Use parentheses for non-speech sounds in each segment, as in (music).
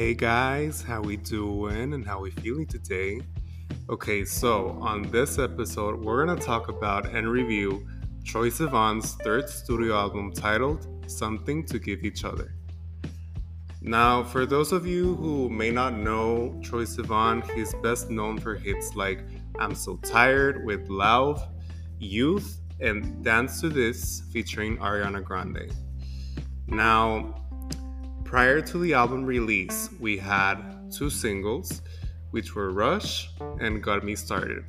Hey guys, how we doing and how we feeling today? Okay, so on this episode, we're gonna talk about and review Troye Sivan's third studio album titled Something to Give Each Other. Now, for those of you who may not know Troye Sivan, he's best known for hits like I'm So Tired with Lauv, Youth, and Dance to This featuring Ariana Grande. Now, prior to the album release, we had two singles, which were Rush and Got Me Started.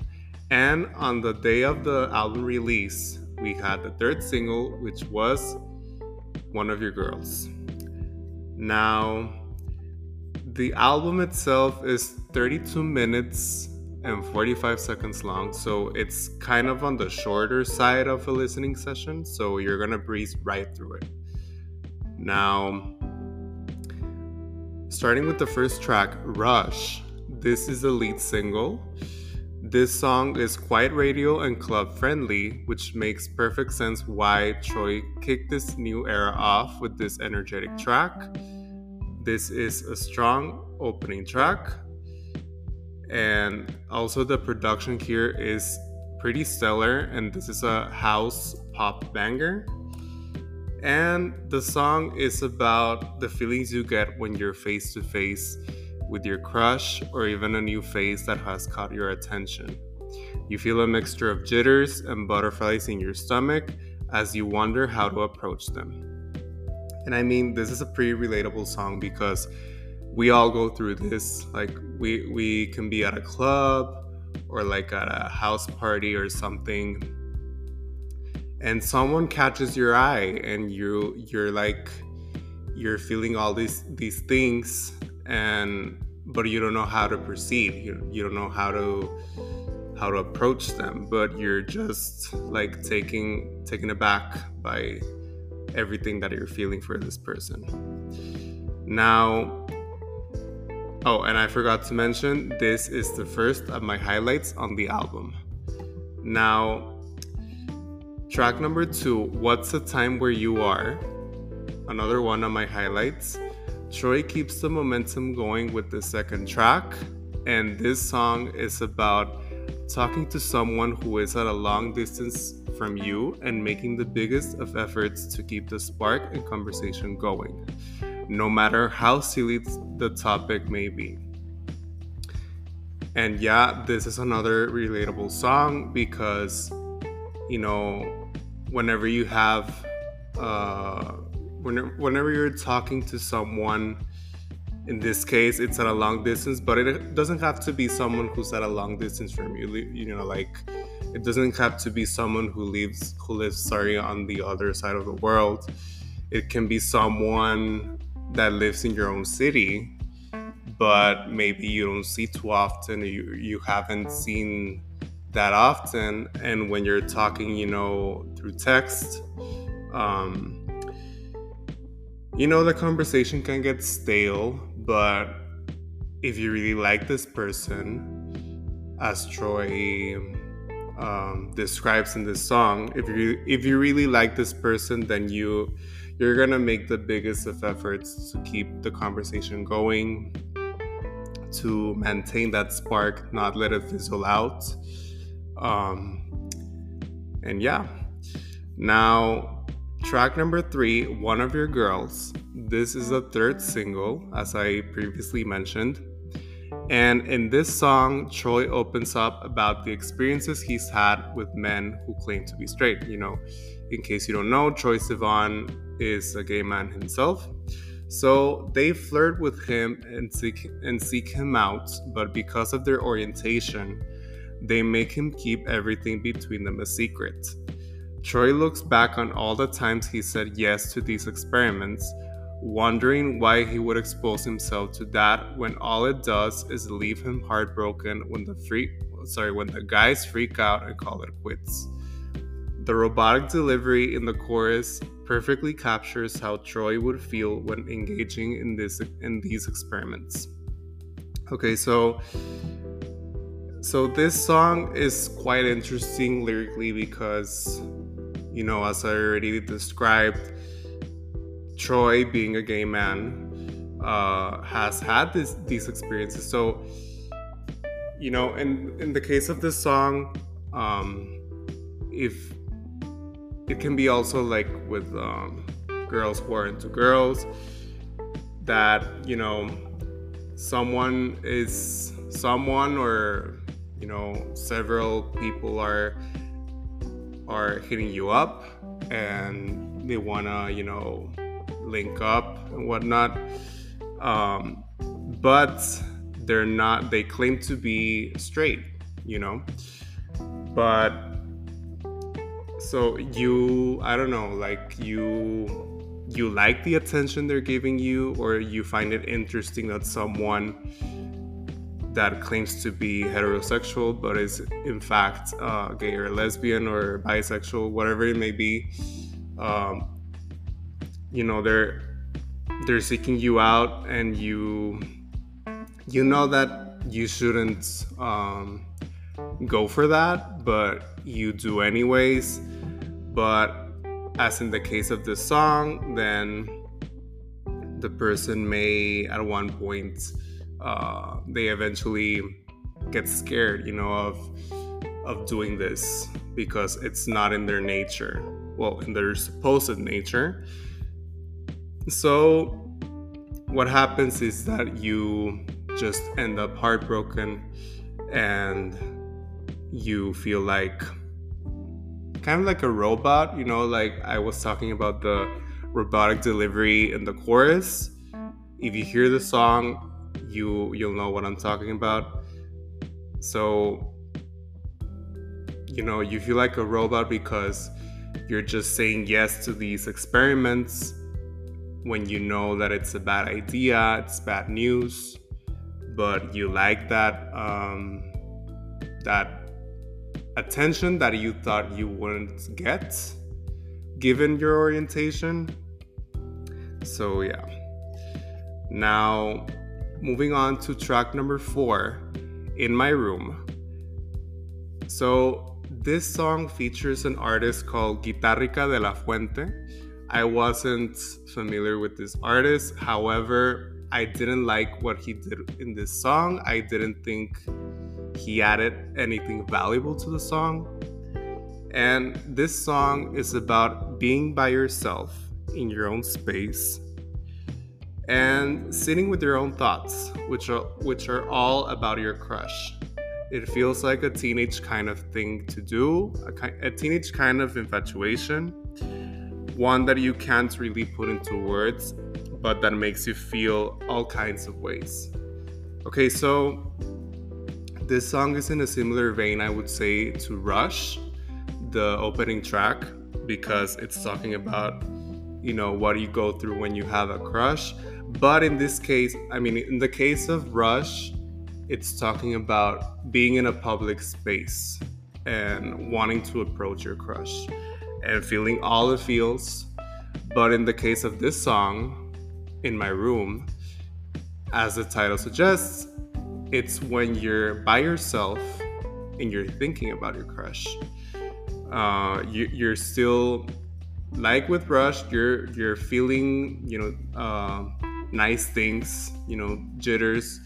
And on the day of the album release, we had the third single, which was One of Your Girls. Now, the album itself is 32 minutes and 45 seconds long, so it's kind of on the shorter side of a listening session, so you're gonna breeze right through it. Now, starting with the first track, Rush. This is the lead single. This song is quite radio and club friendly, which makes perfect sense why Troye kicked this new era off with this energetic track. This is a strong opening track and also the production here is pretty stellar and this is a house pop banger and the song is about the feelings you get when you're face to face with your crush or even a new face that has caught your attention. You feel a mixture of jitters and butterflies in your stomach as you wonder how to approach them. And i mean this is a pretty relatable song because we all go through this. Like we we can be at a club or like at a house party or something and someone catches your eye and you you're like you're feeling all these these things and but you don't know how to proceed you, you don't know how to how to approach them but you're just like taking taken aback by everything that you're feeling for this person now Oh, and I forgot to mention, this is the first of my highlights on the album. Now, track number two, What's the Time Where You Are? Another one of my highlights. Troye keeps the momentum going with the second track, and this song is about talking to someone who is at a long distance from you and making the biggest of efforts to keep the spark and conversation going no matter how silly the topic may be. And yeah, this is another relatable song because, you know, whenever you have, uh, whenever, whenever you're talking to someone, in this case, it's at a long distance, but it doesn't have to be someone who's at a long distance from you. You know, like it doesn't have to be someone who lives who lives sorry on the other side of the world. It can be someone that lives in your own city, but maybe you don't see too often, you, you haven't seen that often. And when you're talking, you know, through text, um, you know, the conversation can get stale, but if you really like this person, as Troye um, describes in this song, if you if you really like this person, then you you're gonna make the biggest of efforts to keep the conversation going, to maintain that spark, not let it fizzle out. Um, and yeah, now track number three, One of Your Girls. This is the third single, as I previously mentioned. And in this song, Troye opens up about the experiences he's had with men who claim to be straight. You know, in case you don't know, Troye Sivan is a gay man himself. So they flirt with him and seek, and seek him out, but because of their orientation, they make him keep everything between them a secret. Troye looks back on all the times he said yes to these experiments, wondering why he would expose himself to that when all it does is leave him heartbroken when the freak sorry when the guys freak out and call it quits. The robotic delivery in the chorus perfectly captures how Troye would feel when engaging in this in these experiments. Okay, so so this song is quite interesting lyrically because you know, as I already described, Troye being a gay man, uh, has had this, these experiences. So, you know, in in the case of this song, um, if it can be also like with um, girls who are into girls, that you know, someone is someone or you know several people are are hitting you up and they wanna you know link up and whatnot. Um, but they're not they claim to be straight you know? But so you i don't know like you you like the attention they're giving you or you find it interesting that someone that claims to be heterosexual but is in fact uh, gay or lesbian or bisexual whatever it may be um, you know they're they're seeking you out and you you know that you shouldn't um, go for that but you do anyways. But as in the case of this song then the person may at one point uh, they eventually get scared you know of of doing this because it's not in their nature well in their supposed nature so, what happens is that you just end up heartbroken and you feel like kind of like a robot, you know, like I was talking about the robotic delivery in the chorus. If you hear the song, you you'll know what I'm talking about. So, you know, you feel like a robot because you're just saying yes to these experiments when you know that it's a bad idea, it's bad news, but you like that um, that attention that you thought you wouldn't get given your orientation. So yeah. Now, moving on to track number four, "In My Room." So this song features an artist called Guitarrica de la Fuente I wasn't familiar with this artist. However, I didn't like what he did in this song. I didn't think he added anything valuable to the song. And this song is about being by yourself in your own space and sitting with your own thoughts, which are which are all about your crush. It feels like a teenage kind of thing to do, a, a teenage kind of infatuation one that you can't really put into words, but that makes you feel all kinds of ways. Okay, so this song is in a similar vein, I would say, to Rush, the opening track, because it's talking about, you know, what do you go through when you have a crush. But in this case, I mean, in the case of Rush, it's talking about being in a public space and wanting to approach your crush and feeling all the feels. But in the case of this song, In My Room, as the title suggests, it's when you're by yourself and you're thinking about your crush. Uh, you, are still like with Rush, you're you're feeling you know uh, nice things, you know jitters.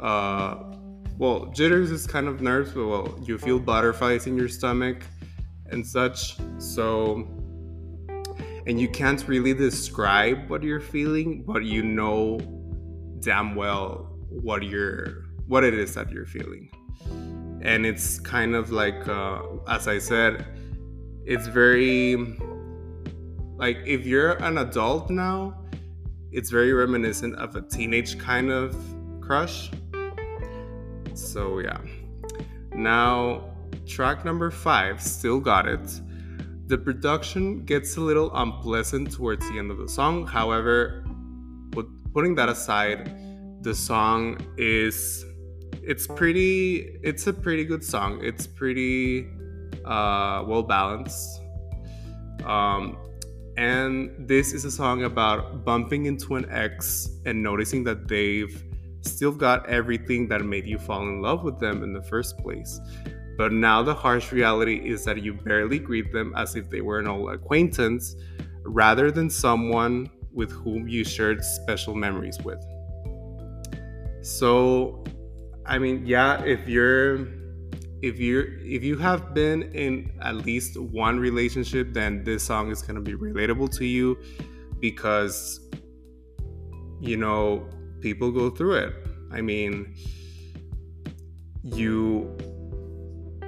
Uh, well, jitters is kind of nerves, but well, you feel butterflies in your stomach and such. So, and you can't really describe what you're feeling, but you know damn well what you're what it is that you're feeling. And it's kind of like, uh, as I said, it's very like if you're an adult now, it's very reminiscent of a teenage kind of crush. So yeah. Now track number five, Still Got It. The production gets a little unpleasant towards the end of the song. However, putting that aside, the song is it's pretty it's a pretty good song. It's pretty uh, well balanced. Um, and this is a song about bumping into an ex and noticing that they've still got everything that made you fall in love with them in the first place. But now the harsh reality is that you barely greet them as if they were an old acquaintance rather than someone with whom you shared special memories with. So, I mean, yeah, if you're if you're if you have been in at least one relationship, then this song is gonna be relatable to you because you know people go through it. I mean, you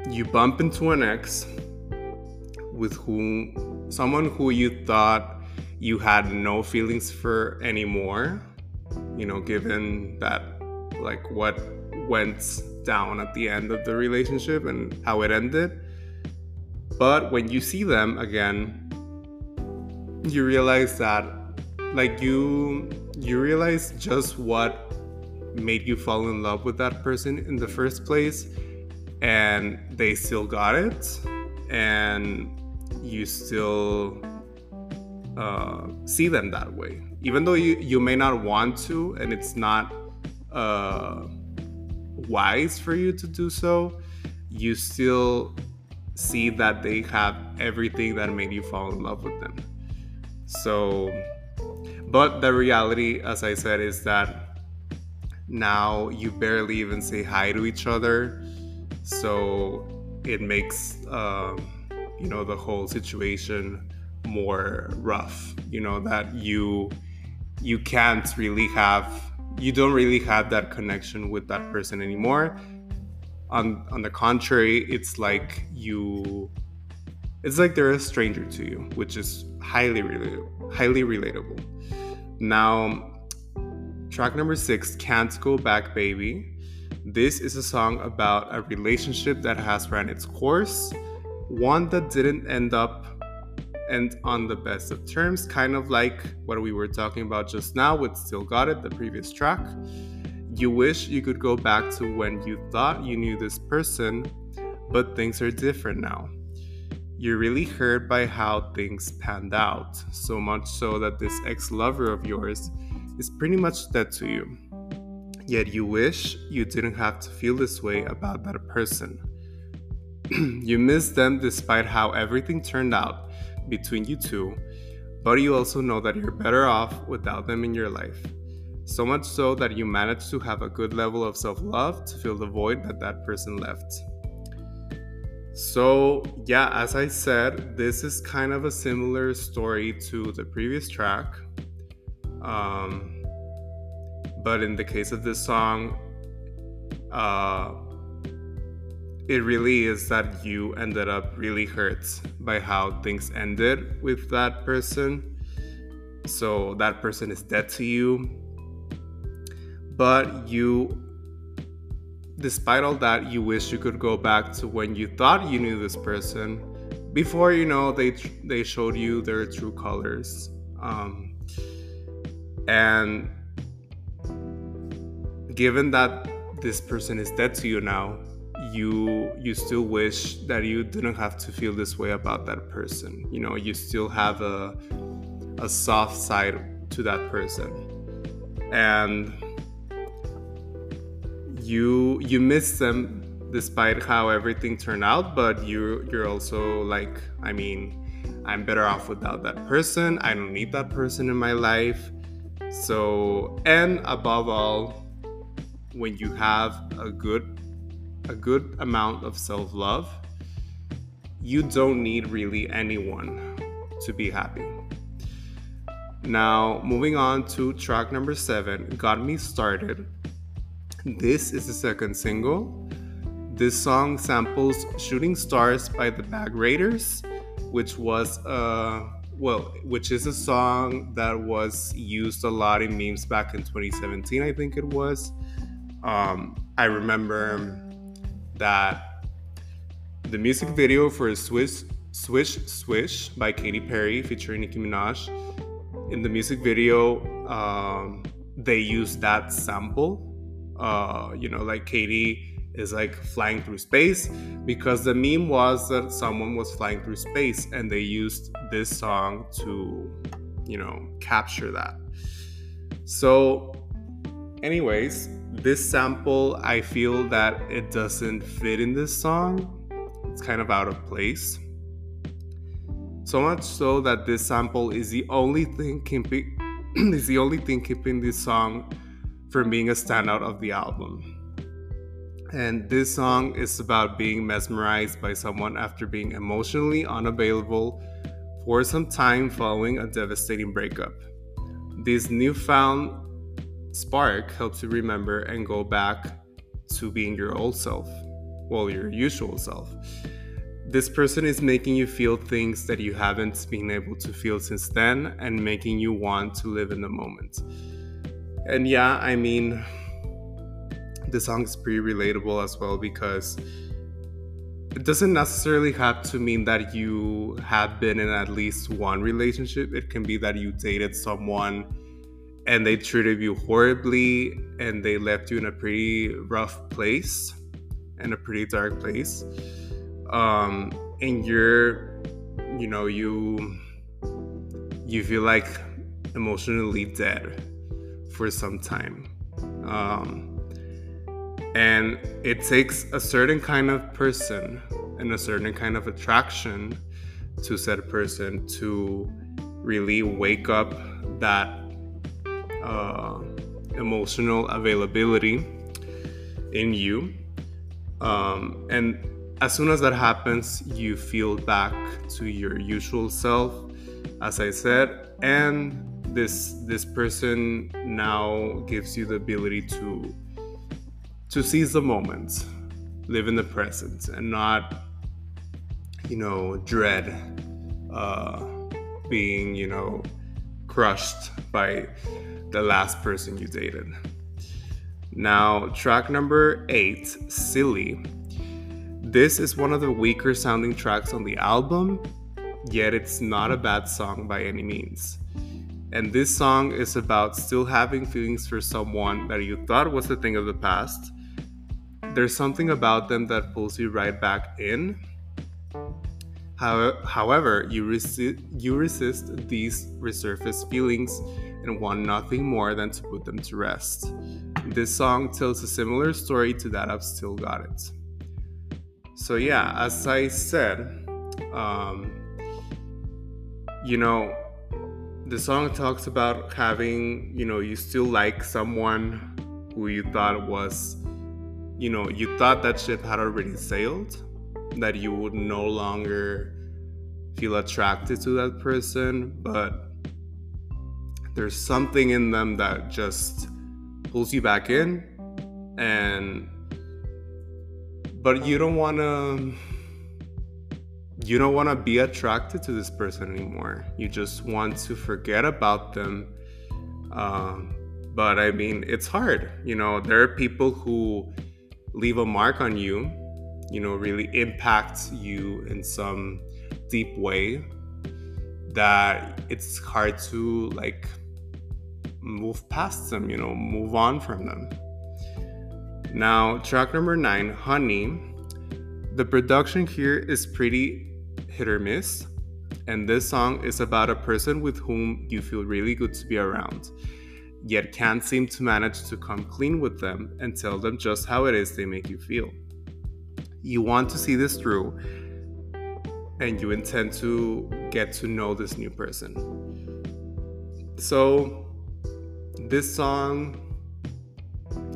you bump into an ex with whom someone who you thought you had no feelings for anymore you know given that like what went down at the end of the relationship and how it ended. But when you see them again you realize that like you you realize just what made you fall in love with that person in the first place and they still got it and you still uh, see them that way. Even though you, you may not want to and it's not uh, wise for you to do so you still see that they have everything that made you fall in love with them. So but the reality as i said is that now you barely even say hi to each other. So it makes um, you know the whole situation more rough you know that you you can't really have you don't really have that connection with that person anymore. On on the contrary it's like you it's like they're a stranger to you which is highly relatable highly relatable. Now track number six can't go back baby. This is a song about a relationship that has ran its course, one that didn't end up and on the best of terms, kind of like what we were talking about just now with Still Got It, the previous track. You wish you could go back to when you thought you knew this person, but things are different now. You're really hurt by how things panned out, so much so that this ex lover of yours is pretty much dead to you. Yet you wish you didn't have to feel this way about that person. (clears throat) you miss them despite how everything turned out between you two, but you also know that you're better off without them in your life. So much so that you manage to have a good level of self love to fill the void that that person left. So, yeah, as I said, this is kind of a similar story to the previous track. Um, but in the case of this song, uh, it really is that you ended up really hurt by how things ended with that person. So that person is dead to you. But you, despite all that, you wish you could go back to when you thought you knew this person before you know they they showed you their true colors. Um, and given that this person is dead to you now, you you still wish that you didn't have to feel this way about that person. You know, you still have a a soft side to that person. And you you miss them despite how everything turned out, but you you're also like, I mean, I'm better off without that person. I don't need that person in my life. So, and above all, when you have a good a good amount of self-love, you don't need really anyone to be happy. Now, moving on to track number 7, Got Me Started. This is the second single. This song samples Shooting Stars by the Bag Raiders, which was a well, which is a song that was used a lot in memes back in 2017, I think it was. Um, I remember that the music video for Swish Swish Swish by Katy Perry featuring Nicki Minaj. In the music video, um, they use that sample. Uh, you know, like Katy is like flying through space because the meme was that someone was flying through space and they used this song to, you know, capture that. So, anyways, this sample, I feel that it doesn't fit in this song. It's kind of out of place. So much so that this sample is the only thing keeping (clears throat) is the only thing keeping this song from being a standout of the album. And this song is about being mesmerized by someone after being emotionally unavailable for some time following a devastating breakup. This newfound spark helps you remember and go back to being your old self, well, your usual self. This person is making you feel things that you haven't been able to feel since then and making you want to live in the moment. And yeah, I mean, the song is pretty relatable as well because it doesn't necessarily have to mean that you have been in at least one relationship. It can be that you dated someone and they treated you horribly and they left you in a pretty rough place in a pretty dark place um, and you're, you know, you you feel like emotionally dead for some time. Um, and it takes a certain kind of person and a certain kind of attraction to said person to really wake up that uh, emotional availability in you. Um, and as soon as that happens, you feel back to your usual self, as I said, and this this person now gives you the ability to to seize the moment, live in the present, and not, you know, dread uh, being, you know, crushed by the last person you dated. Now, track number eight, Silly this is one of the weaker sounding tracks on the album, yet it's not a bad song by any means. And this song is about still having feelings for someone that you thought was a thing of the past. There's something about them that pulls you right back in. However, you, resi- you resist these resurfaced feelings and want nothing more than to put them to rest. This song tells a similar story to that of Still Got It. So, yeah, as I said, um, you know, the song talks about having, you know, you still like someone who you thought was, you know, you thought that ship had already sailed, that you would no longer feel attracted to that person, but there's something in them that just pulls you back in and but you don't want to you don't want to be attracted to this person anymore. You just want to forget about them um, but i mean it's hard you know? There are people who leave a mark on you you know really impact you in some deep way that it's hard to like move past them you know move on from them now, track number nine, Honey. The production here is pretty hit or miss, and this song is about a person with whom you feel really good to be around, yet can't seem to manage to come clean with them and tell them just how it is they make you feel. You want to see this through, and you intend to get to know this new person. So, this song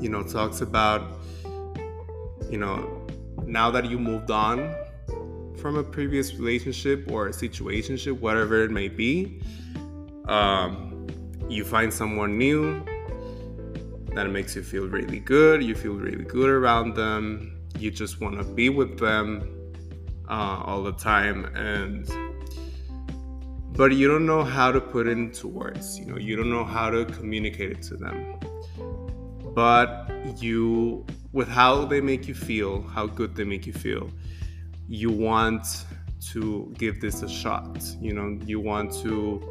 you know, talks about, you know, now that you moved on from a previous relationship or a situationship, whatever it may be, um, you find someone new that makes you feel really good. You feel really good around them. You just want to be with them uh, all the time, and but you don't know how to put it into words. You know, you don't know how to communicate it to them but you with how they make you feel how good they make you feel you want to give this a shot you know you want to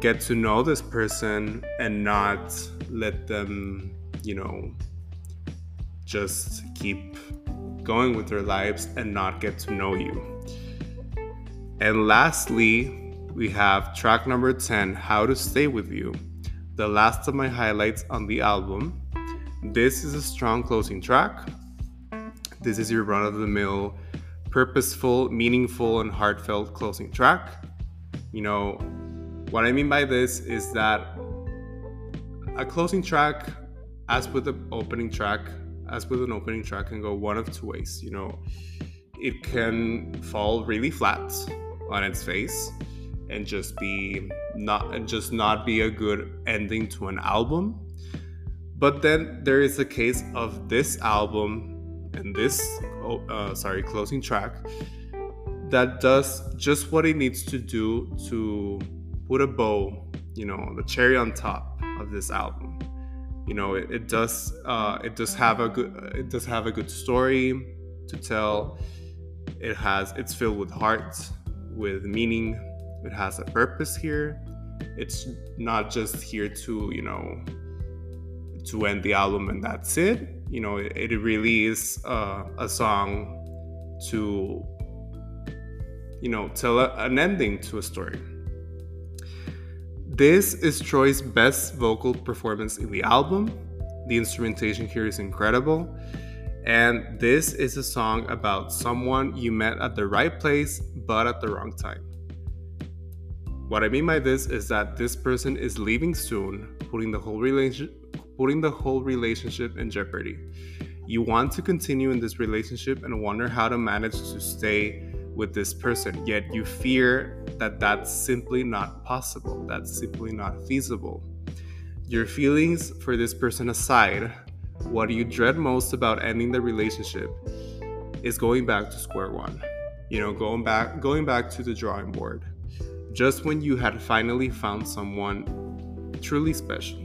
get to know this person and not let them you know just keep going with their lives and not get to know you and lastly we have track number 10 how to stay with you the last of my highlights on the album this is a strong closing track. This is your run of the mill, purposeful, meaningful, and heartfelt closing track. You know, what I mean by this is that a closing track, as with the opening track, as with an opening track, can go one of two ways. You know, it can fall really flat on its face and just be not and just not be a good ending to an album. But then there is a case of this album and this oh, uh, sorry closing track that does just what it needs to do to put a bow, you know, the cherry on top of this album. You know, it, it does uh, it does have a good it does have a good story to tell. It has it's filled with heart, with meaning. It has a purpose here. It's not just here to you know to end the album and that's it. You know, it, it really is uh, a song to you know tell a, an ending to a story. This is Troye's best vocal performance in the album. The instrumentation here is incredible. And this is a song about someone you met at the right place but at the wrong time. What I mean by this is that this person is leaving soon, putting the whole relation putting the whole relationship in jeopardy. You want to continue in this relationship and wonder how to manage to stay with this person, yet you fear that that's simply not possible, that's simply not feasible. Your feelings for this person aside, what you dread most about ending the relationship is going back to square one. You know, going back going back to the drawing board. Just when you had finally found someone truly special.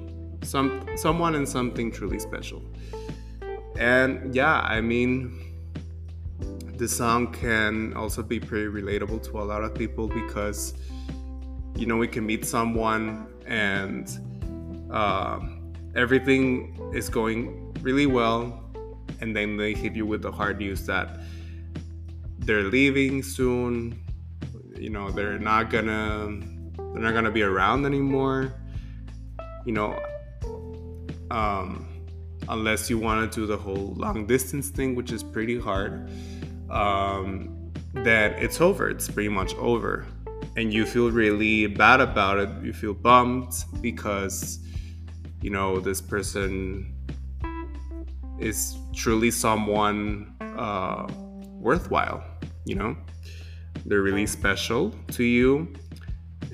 Some someone and something truly special. And yeah, I mean, the song can also be pretty relatable to a lot of people because you know we can meet someone and uh, everything is going really well and then they hit you with the hard news that they're leaving soon you know they're not gonna they're not gonna be around anymore you know um, unless you want to do the whole long distance thing which is pretty hard um, that it's over. It's pretty much over. And you feel really bad about it. You feel bummed because, you know, this person is truly someone uh, worthwhile, you know? They're really special to you.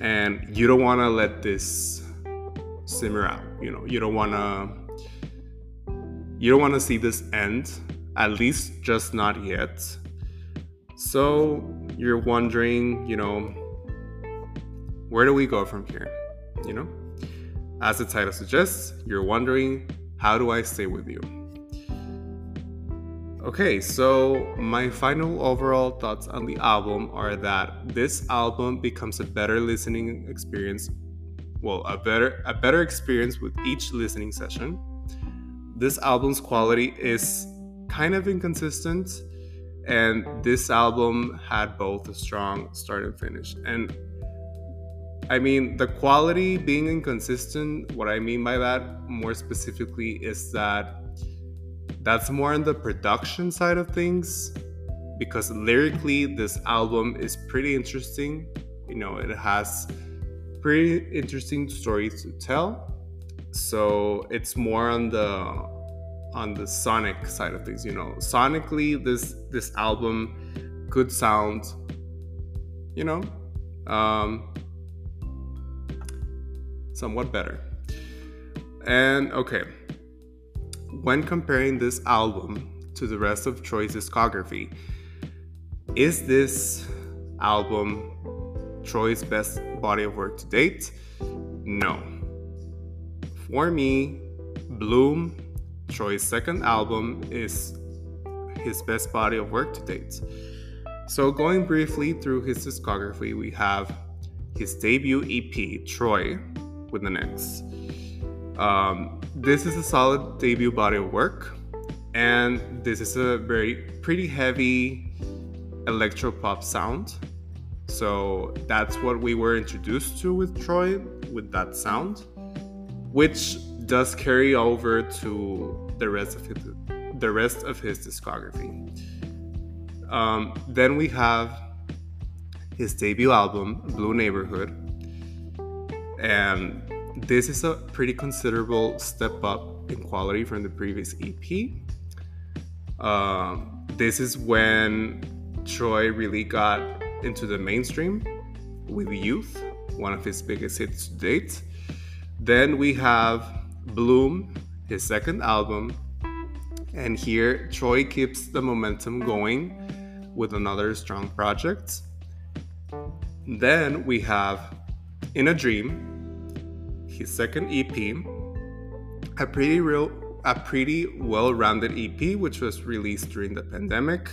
And you don't want to let this simmer out. You know, you don't want to. You don't want to see this end, at least just not yet so you're wondering, you know, where do we go from here? You know, as the title suggests, you're wondering, how do I stay with you? Okay, so my final overall thoughts on the album are that this album becomes a better listening experience. Well, a better a better experience with each listening session. This album's quality is kind of inconsistent and this album had both a strong start and finish and i mean the quality being inconsistent what i mean by that more specifically is that that's more on the production side of things because lyrically this album is pretty interesting. You know it has pretty interesting stories to tell. So it's more on the on the sonic side of things you know. Sonically this this album could sound you know um somewhat better. And okay when comparing this album to the rest of Troye's discography is this album Troye's best body of work to date no for me bloom Troye's second album is his best body of work to date. So, going briefly through his discography, we have his debut EP, Troy, with an X. Um, this is a solid debut body of work, and this is a very pretty heavy electro pop sound. So that's what we were introduced to with Troye, with that sound, which does carry over to the rest of his, the rest of his discography. Um, then we have his debut album, Blue Neighborhood, and This is a pretty considerable step up in quality from the previous EP. Um, this is when Troye really got into the mainstream with Youth, one of his biggest hits to date. Then we have Bloom, his second album, and here Troye keeps the momentum going with another strong project. Then we have In a Dream, his second EP, a pretty real a pretty well-rounded EP which was released during the pandemic.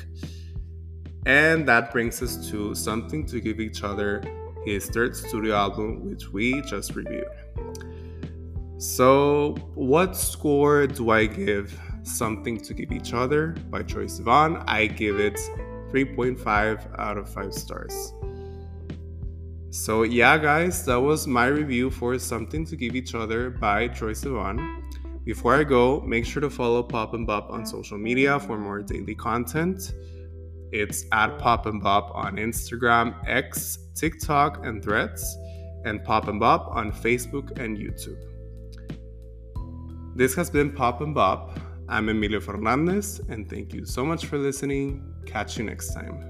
And that brings us to Something to Give Each Other, his third studio album, which we just reviewed. So, what score do I give Something to Give Each Other by Troye Sivan? I give it 3.5 out of 5 stars. So, yeah, guys, that was my review for Something to Give Each Other by Troye Sivan. Before I go, make sure to follow Pop and Bop on social media for more daily content. It's at Pop and Bop on Instagram, X, TikTok, and Threads, and Pop and Bop on Facebook and YouTube. This has been Pop and Bop. I'm Emilio Fernandez, and thank you so much for listening. Catch you next time.